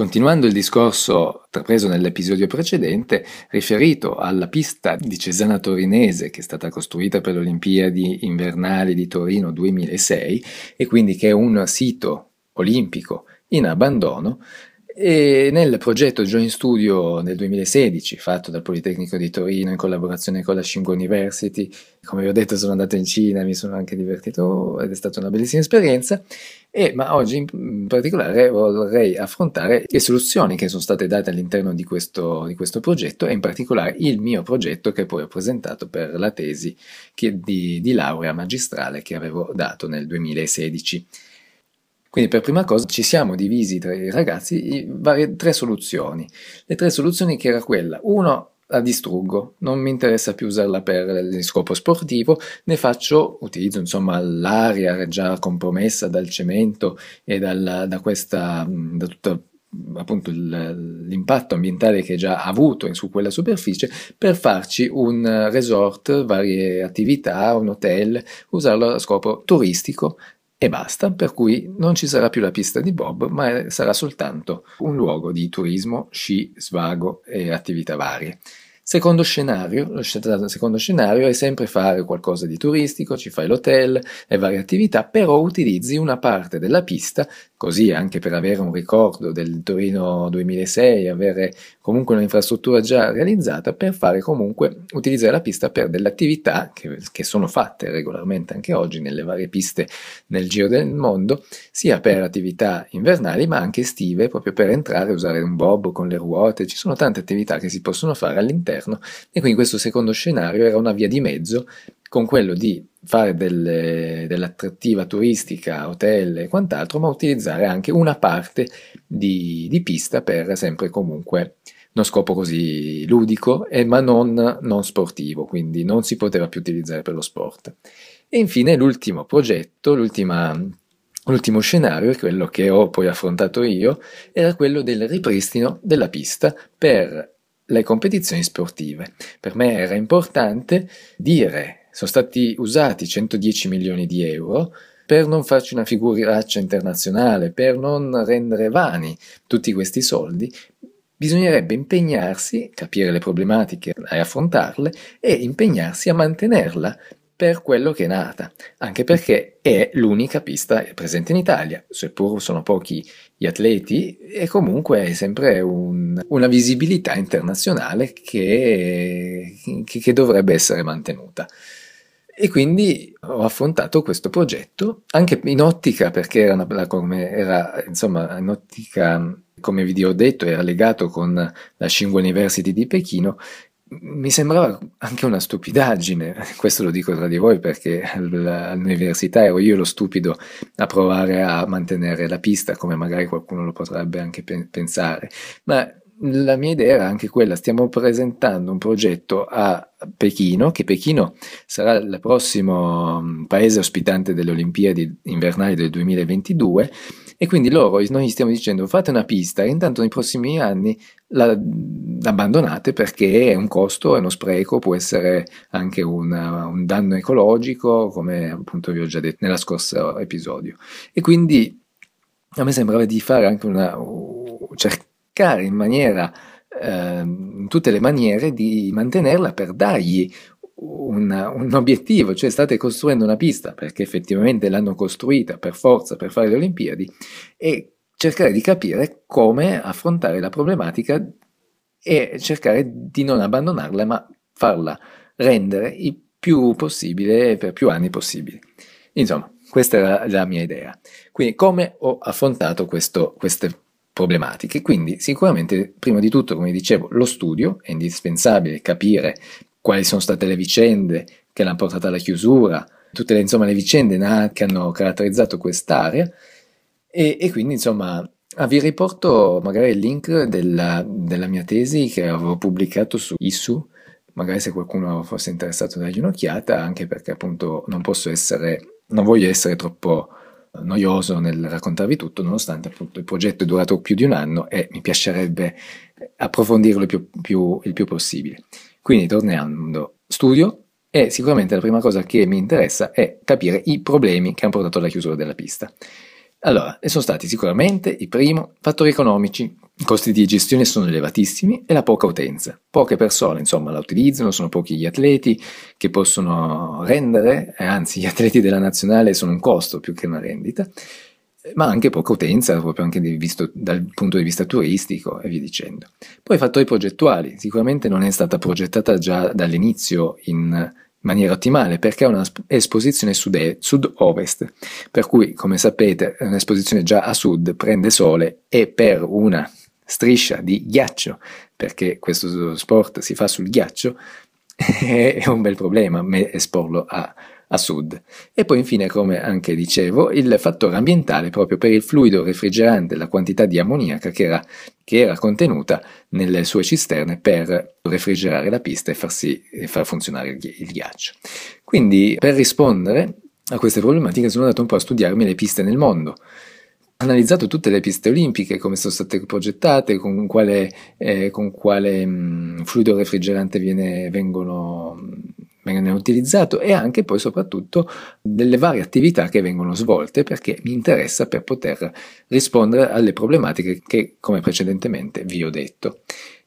Continuando il discorso trapreso nell'episodio precedente, riferito alla pista di Cesana Torinese che è stata costruita per le Olimpiadi invernali di Torino 2006 e quindi che è un sito olimpico in abbandono, e nel progetto Joint Studio nel 2016, fatto dal Politecnico di Torino in collaborazione con la Tsinghua University, come vi ho detto sono andato in Cina, mi sono anche divertito ed è stata una bellissima esperienza, e, ma oggi in particolare vorrei affrontare le soluzioni che sono state date all'interno di questo, di questo progetto e in particolare il mio progetto che poi ho presentato per la tesi che, di, di laurea magistrale che avevo dato nel 2016. Quindi per prima cosa ci siamo divisi tra i ragazzi varie tre soluzioni. Le tre soluzioni che era quella, uno la distruggo, non mi interessa più usarla per il scopo sportivo, ne faccio utilizzo insomma l'aria già compromessa dal cemento e dal, da questa da tutto appunto l'impatto ambientale che già ha avuto su quella superficie per farci un resort, varie attività, un hotel, usarlo a scopo turistico e basta, per cui non ci sarà più la pista di bob, ma sarà soltanto un luogo di turismo, sci, svago e attività varie. Secondo scenario, lo secondo scenario è sempre fare qualcosa di turistico, ci fai l'hotel e varie attività, però utilizzi una parte della pista, così anche per avere un ricordo del Torino 2006, avere comunque un'infrastruttura già realizzata, per fare comunque, utilizzare la pista per delle attività che, che sono fatte regolarmente anche oggi nelle varie piste nel giro del mondo, sia per attività invernali ma anche estive, proprio per entrare, usare un bob con le ruote, ci sono tante attività che si possono fare all'interno e quindi questo secondo scenario era una via di mezzo con quello di fare delle, dell'attrattiva turistica, hotel e quant'altro, ma utilizzare anche una parte di, di pista per sempre comunque uno scopo così ludico, eh, ma non, non sportivo, quindi non si poteva più utilizzare per lo sport. E infine l'ultimo progetto, l'ultima L'ultimo scenario, quello che ho poi affrontato io, era quello del ripristino della pista per le competizioni sportive. Per me era importante dire sono stati usati 110 milioni di euro per non farci una figuraccia internazionale, per non rendere vani tutti questi soldi, bisognerebbe impegnarsi, capire le problematiche e affrontarle e impegnarsi a mantenerla per quello che è nata, anche perché è l'unica pista presente in Italia, seppur sono pochi gli atleti, e comunque è sempre un, una visibilità internazionale che, che, che dovrebbe essere mantenuta. E quindi ho affrontato questo progetto anche in ottica, perché era, una, come era insomma, in ottica, come vi ho detto, era legato con la Tsinghua University di Pechino, mi sembrava anche una stupidaggine, questo lo dico tra di voi perché all'università ero io lo stupido a provare a mantenere la pista come magari qualcuno lo potrebbe anche pensare, ma la mia idea era anche quella, stiamo presentando un progetto a Pechino, che Pechino sarà il prossimo mm, paese ospitante delle Olimpiadi invernali del 2022 e quindi loro, noi gli stiamo dicendo fate una pista e intanto nei prossimi anni la, abbandonate perché è un costo, è uno spreco, può essere anche una, un danno ecologico, come appunto vi ho già detto nella scorsa episodio. E quindi a me sembrava di fare anche una... cercare in maniera, eh, in tutte le maniere, di mantenerla per dargli un, un, obiettivo, cioè state costruendo una pista perché effettivamente l'hanno costruita per forza per fare le Olimpiadi e cercare di capire come affrontare la problematica e cercare di non abbandonarla ma farla rendere il più possibile per più anni possibili. Insomma, questa era la mia idea. Quindi come ho affrontato questo, queste problematiche? Quindi sicuramente prima di tutto, come dicevo, lo studio è indispensabile capire quali sono state le vicende che l'hanno portata alla chiusura, tutte le, insomma, le vicende che hanno caratterizzato quest'area e, e quindi insomma Ah, vi riporto magari il link della, della, mia tesi che avevo pubblicato su ISU, magari se qualcuno fosse interessato dargli un'occhiata, anche perché appunto non posso essere, non voglio essere troppo noioso nel raccontarvi tutto, nonostante appunto il progetto è durato più di un anno e mi piacerebbe approfondirlo più, più, il più possibile. Quindi tornando, studio e sicuramente la prima cosa che mi interessa è capire i problemi che hanno portato alla chiusura della pista. Allora, e sono stati sicuramente, il primo, fattori economici, i costi di gestione sono elevatissimi e la poca utenza. Poche persone, insomma, la utilizzano, sono pochi gli atleti che possono rendere, anzi gli atleti della nazionale sono un costo più che una rendita, ma anche poca utenza, proprio anche visto dal punto di vista turistico e via dicendo. Poi fattori progettuali, sicuramente non è stata progettata già dall'inizio in maniera ottimale perché è un'esposizione sud-ovest, per cui come sapete è un'esposizione già a sud, prende sole e per una striscia di ghiaccio, perché questo sport si fa sul ghiaccio, è un bel problema esporlo a, a sud. E poi infine, come anche dicevo, il fattore ambientale proprio per il fluido refrigerante, la quantità di ammoniaca che era, che era contenuta nelle sue cisterne per refrigerare la pista e far, sì, far funzionare il, il ghiaccio. Quindi per rispondere a queste problematiche sono andato un po' a studiarmi le piste nel mondo analizzato tutte le piste olimpiche, come sono state progettate, con quale, eh, con quale mh, fluido refrigerante viene, vengono, viene utilizzato e anche poi soprattutto delle varie attività che vengono svolte perché mi interessa per poter rispondere alle problematiche che come precedentemente vi ho detto.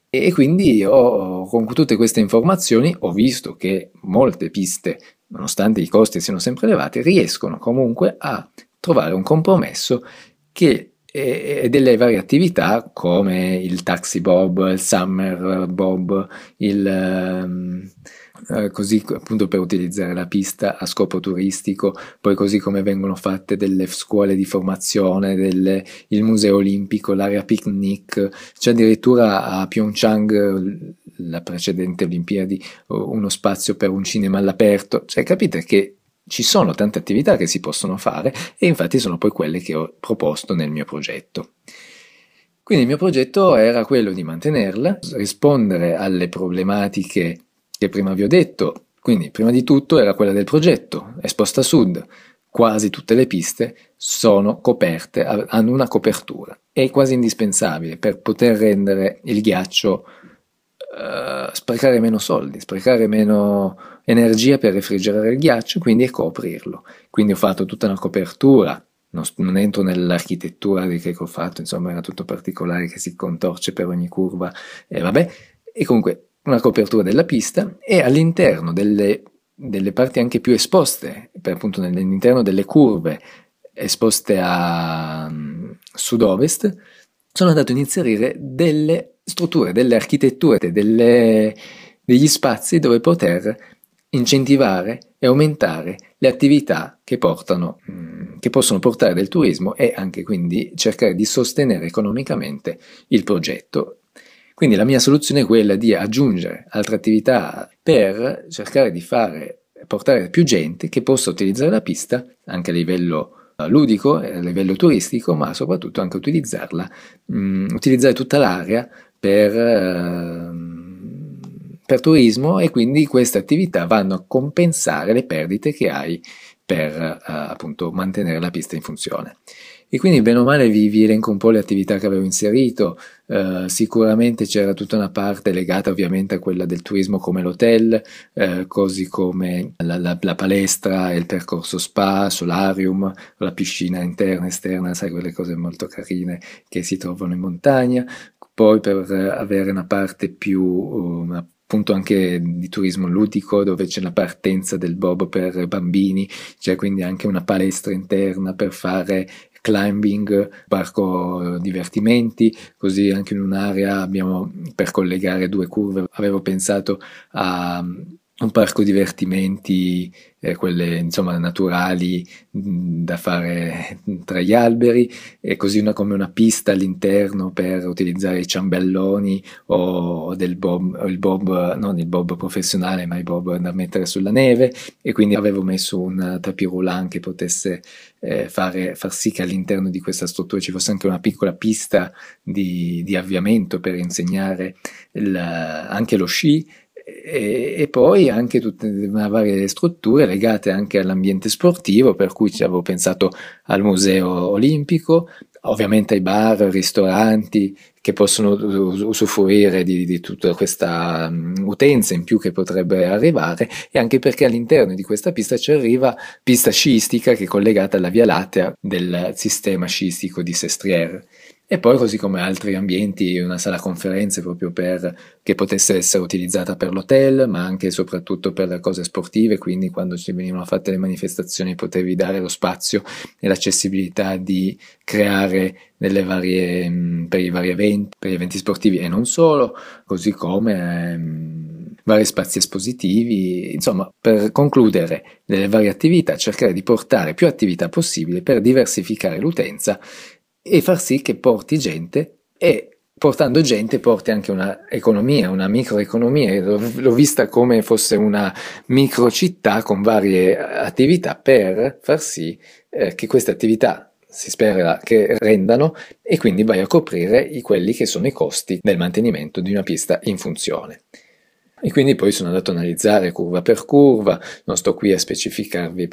E quindi ho, con tutte queste informazioni ho visto che molte piste, nonostante i costi siano sempre elevati, riescono comunque a trovare un compromesso che e delle varie attività come il taxi bob, il summer bob, il, ehm, eh, così appunto per utilizzare la pista a scopo turistico, poi così come vengono fatte delle scuole di formazione, delle, il museo olimpico, l'area picnic, c'è addirittura a Pyeongchang la precedente Olimpiadi uno spazio per un cinema all'aperto, cioè capite che ci sono tante attività che si possono fare e infatti sono poi quelle che ho proposto nel mio progetto. Quindi il mio progetto era quello di mantenerla, rispondere alle problematiche che prima vi ho detto. Quindi prima di tutto era quella del progetto, Esposta Sud. Quasi tutte le piste sono coperte, hanno una copertura. È quasi indispensabile per poter rendere il ghiaccio uh, sprecare meno soldi, sprecare meno energia per refrigerare il ghiaccio, quindi e coprirlo. Quindi ho fatto tutta una copertura, non, non entro nell'architettura di che ho fatto, insomma era tutto particolare che si contorce per ogni curva e vabbè. E comunque una copertura della pista e all'interno delle, delle parti anche più esposte, per appunto all'interno delle curve esposte a sud-ovest, sono andato a inserire delle strutture, delle architetture, delle, degli spazi dove poter incentivare e aumentare le attività che, portano, mm, che possono portare del turismo e anche quindi cercare di sostenere economicamente il progetto. Quindi la mia soluzione è quella di aggiungere altre attività per cercare di fare, portare più gente che possa utilizzare la pista anche a livello eh, ludico, a livello turistico, ma soprattutto anche utilizzarla, mm, utilizzare tutta l'area per... Per turismo e quindi queste attività vanno a compensare le perdite che hai per eh, appunto mantenere la pista in funzione. E quindi bene o male vi, vi elenco un po' le attività che avevo inserito, eh, sicuramente c'era tutta una parte legata ovviamente a quella del turismo come l'hotel, eh, così come la, la, la, palestra, il percorso spa, solarium, la piscina interna e esterna, sai quelle cose molto carine che si trovano in montagna, poi per avere una parte più, una appunto anche di turismo ludico dove c'è la partenza del bob per bambini, c'è quindi anche una palestra interna per fare climbing, parco divertimenti, così anche in un'area abbiamo per collegare due curve, avevo pensato a un parco divertimenti, eh, quelle insomma naturali mh, da fare tra gli alberi, e così una, come una pista all'interno per utilizzare i ciambelloni o, del bob, o il bob, non il bob professionale, ma il bob da mettere sulla neve. E quindi avevo messo un tapis roulant che potesse eh, fare, far sì che all'interno di questa struttura ci fosse anche una piccola pista di, di avviamento per insegnare il, anche lo sci e, e, poi anche tutte le varie strutture legate anche all'ambiente sportivo, per cui avevo pensato al museo olimpico, ovviamente ai bar, ristoranti che possono usufruire di, di tutta questa um, utenza in più che potrebbe arrivare e anche perché all'interno di questa pista ci arriva pista sciistica che è collegata alla via lattea del sistema sciistico di Sestriere e poi così come altri ambienti, una sala conferenze proprio per che potesse essere utilizzata per l'hotel, ma anche e soprattutto per le cose sportive, quindi quando ci venivano fatte le manifestazioni potevi dare lo spazio e l'accessibilità di creare varie, mm, per i vari eventi, per gli eventi sportivi e non solo, così come ehm, vari spazi espositivi, insomma, per concludere delle varie attività, cercare di portare più attività possibile per diversificare l'utenza e far sì che porti gente e portando gente porti anche una economia, una microeconomia, l'ho vista come fosse una microcittà con varie attività per far sì eh, che queste attività si spera che rendano e quindi vai a coprire i, quelli che sono i costi del mantenimento di una pista in funzione. E quindi poi sono andato a analizzare curva per curva, non sto qui a specificarvi,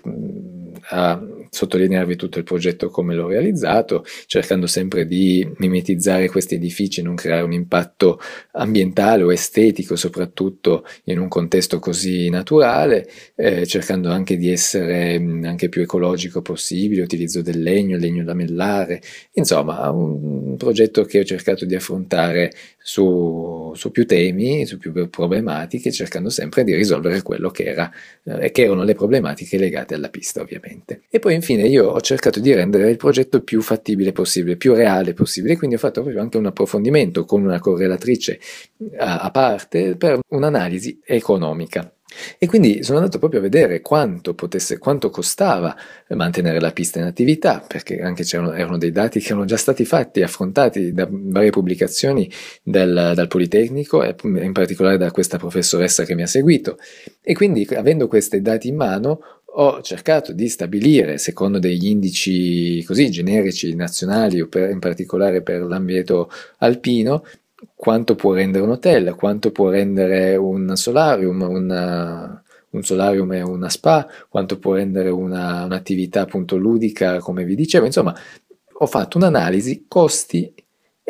a sottolinearvi tutto il progetto come l'ho realizzato, cercando sempre di mimetizzare questi edifici e non creare un impatto ambientale o estetico, soprattutto in un contesto così naturale, eh, cercando anche di essere anche più ecologico possibile, utilizzo del legno, legno lamellare, insomma un progetto che ho cercato di affrontare su, su più temi, su più problematiche, cercando sempre di risolvere quello che, era, eh, che erano le problematiche legate alla pista ovviamente. E poi infine io ho cercato di rendere il progetto più fattibile possibile, più reale possibile, quindi ho fatto proprio anche un approfondimento con una correlatrice a, a parte per un'analisi economica. E quindi sono andato proprio a vedere quanto, potesse, quanto costava mantenere la pista in attività, perché anche c'erano erano dei dati che erano già stati fatti, affrontati da varie pubblicazioni del, dal Politecnico e in particolare da questa professoressa che mi ha seguito. E quindi avendo questi dati in mano ho cercato di stabilire, secondo degli indici così generici nazionali o per, in particolare per l'ambito alpino, quanto può rendere un hotel, quanto può rendere un solarium, una, un solarium e una spa, quanto può rendere una, un'attività appunto ludica, come vi dicevo, insomma, ho fatto un'analisi costi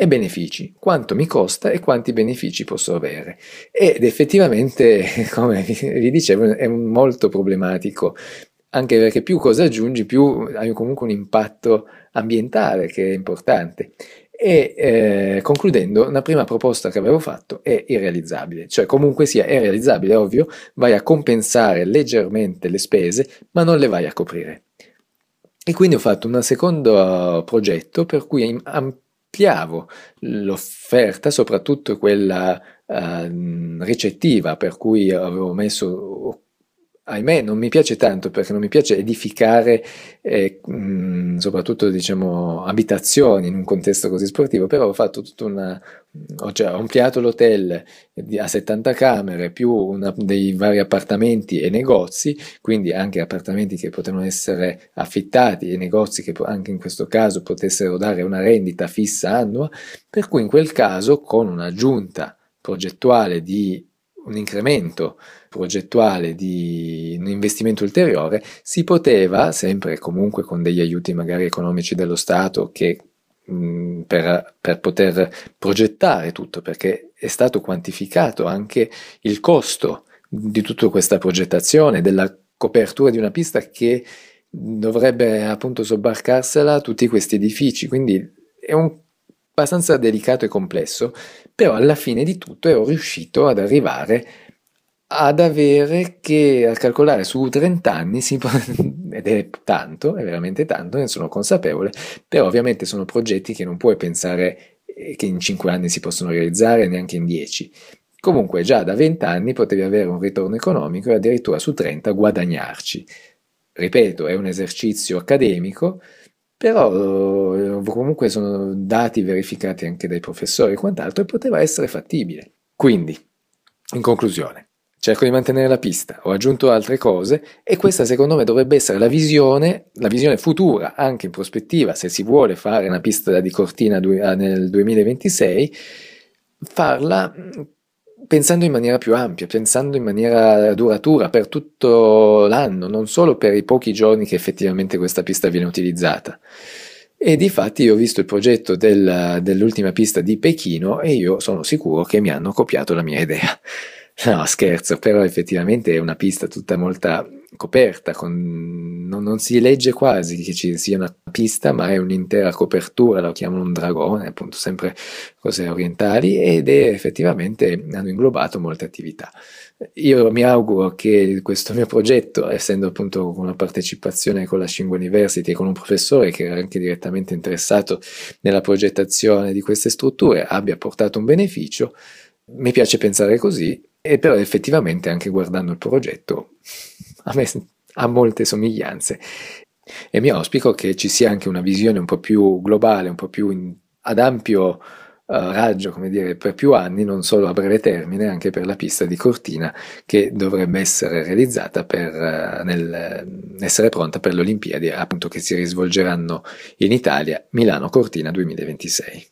e benefici, quanto mi costa e quanti benefici posso avere. Ed effettivamente, come vi dicevo, è molto problematico, anche perché più cosa aggiungi, più hai comunque un impatto ambientale che è importante. E eh, concludendo, una prima proposta che avevo fatto è irrealizzabile, cioè comunque sia è realizzabile, ovvio, vai a compensare leggermente le spese, ma non le vai a coprire. E quindi ho fatto un secondo progetto per cui ampliavo l'offerta, soprattutto quella uh, ricettiva, per cui avevo messo ahimè non mi piace tanto perché non mi piace edificare eh, mh, soprattutto diciamo abitazioni in un contesto così sportivo però ho fatto tutta una ho, cioè, ho ampliato l'hotel a 70 camere più una, dei vari appartamenti e negozi quindi anche appartamenti che potevano essere affittati e negozi che anche in questo caso potessero dare una rendita fissa annua per cui in quel caso con un'aggiunta progettuale di un incremento progettuale di un investimento ulteriore, si poteva, sempre comunque con degli aiuti magari economici dello Stato che mh, per, per poter progettare tutto, perché è stato quantificato anche il costo di tutta questa progettazione, della copertura di una pista che dovrebbe appunto sobbarcarsela tutti questi edifici, quindi è un abbastanza delicato e complesso, però alla fine di tutto ero riuscito ad arrivare ad avere che a calcolare su 30 anni si può, ed è tanto, è veramente tanto, ne sono consapevole, però ovviamente sono progetti che non puoi pensare eh, che in 5 anni si possono realizzare, neanche in 10. Comunque già da 20 anni potevi avere un ritorno economico e addirittura su 30 guadagnarci. Ripeto, è un esercizio accademico, però eh, comunque sono dati verificati anche dai professori e quant'altro e poteva essere fattibile. Quindi, in conclusione, cerco di mantenere la pista, ho aggiunto altre cose e questa secondo me dovrebbe essere la visione, la visione futura, anche in prospettiva, se si vuole fare una pista di Cortina nel 2026, farla pensando in maniera più ampia, pensando in maniera duratura per tutto l'anno, non solo per i pochi giorni che effettivamente questa pista viene utilizzata. E di fatti ho visto il progetto del, dell'ultima pista di Pechino e io sono sicuro che mi hanno copiato la mia idea. No, scherzo, però effettivamente è una pista tutta molta coperta, con, non, non, si legge quasi che ci sia una pista, ma è un'intera copertura, lo chiamano un dragone, appunto sempre cose orientali, ed è effettivamente hanno inglobato molte attività. Io mi auguro che questo mio progetto, essendo appunto con la partecipazione con la Shingo University e con un professore che era anche direttamente interessato nella progettazione di queste strutture, abbia portato un beneficio. Mi piace pensare così, e però effettivamente anche guardando il progetto a me ha molte somiglianze e mi auspico che ci sia anche una visione un po' più globale, un po' più in, ad ampio uh, raggio, come dire, per più anni, non solo a breve termine, anche per la pista di Cortina che dovrebbe essere realizzata per uh, nel, essere pronta per le Olimpiadi, appunto che si risvolgeranno in Italia, Milano Cortina 2026.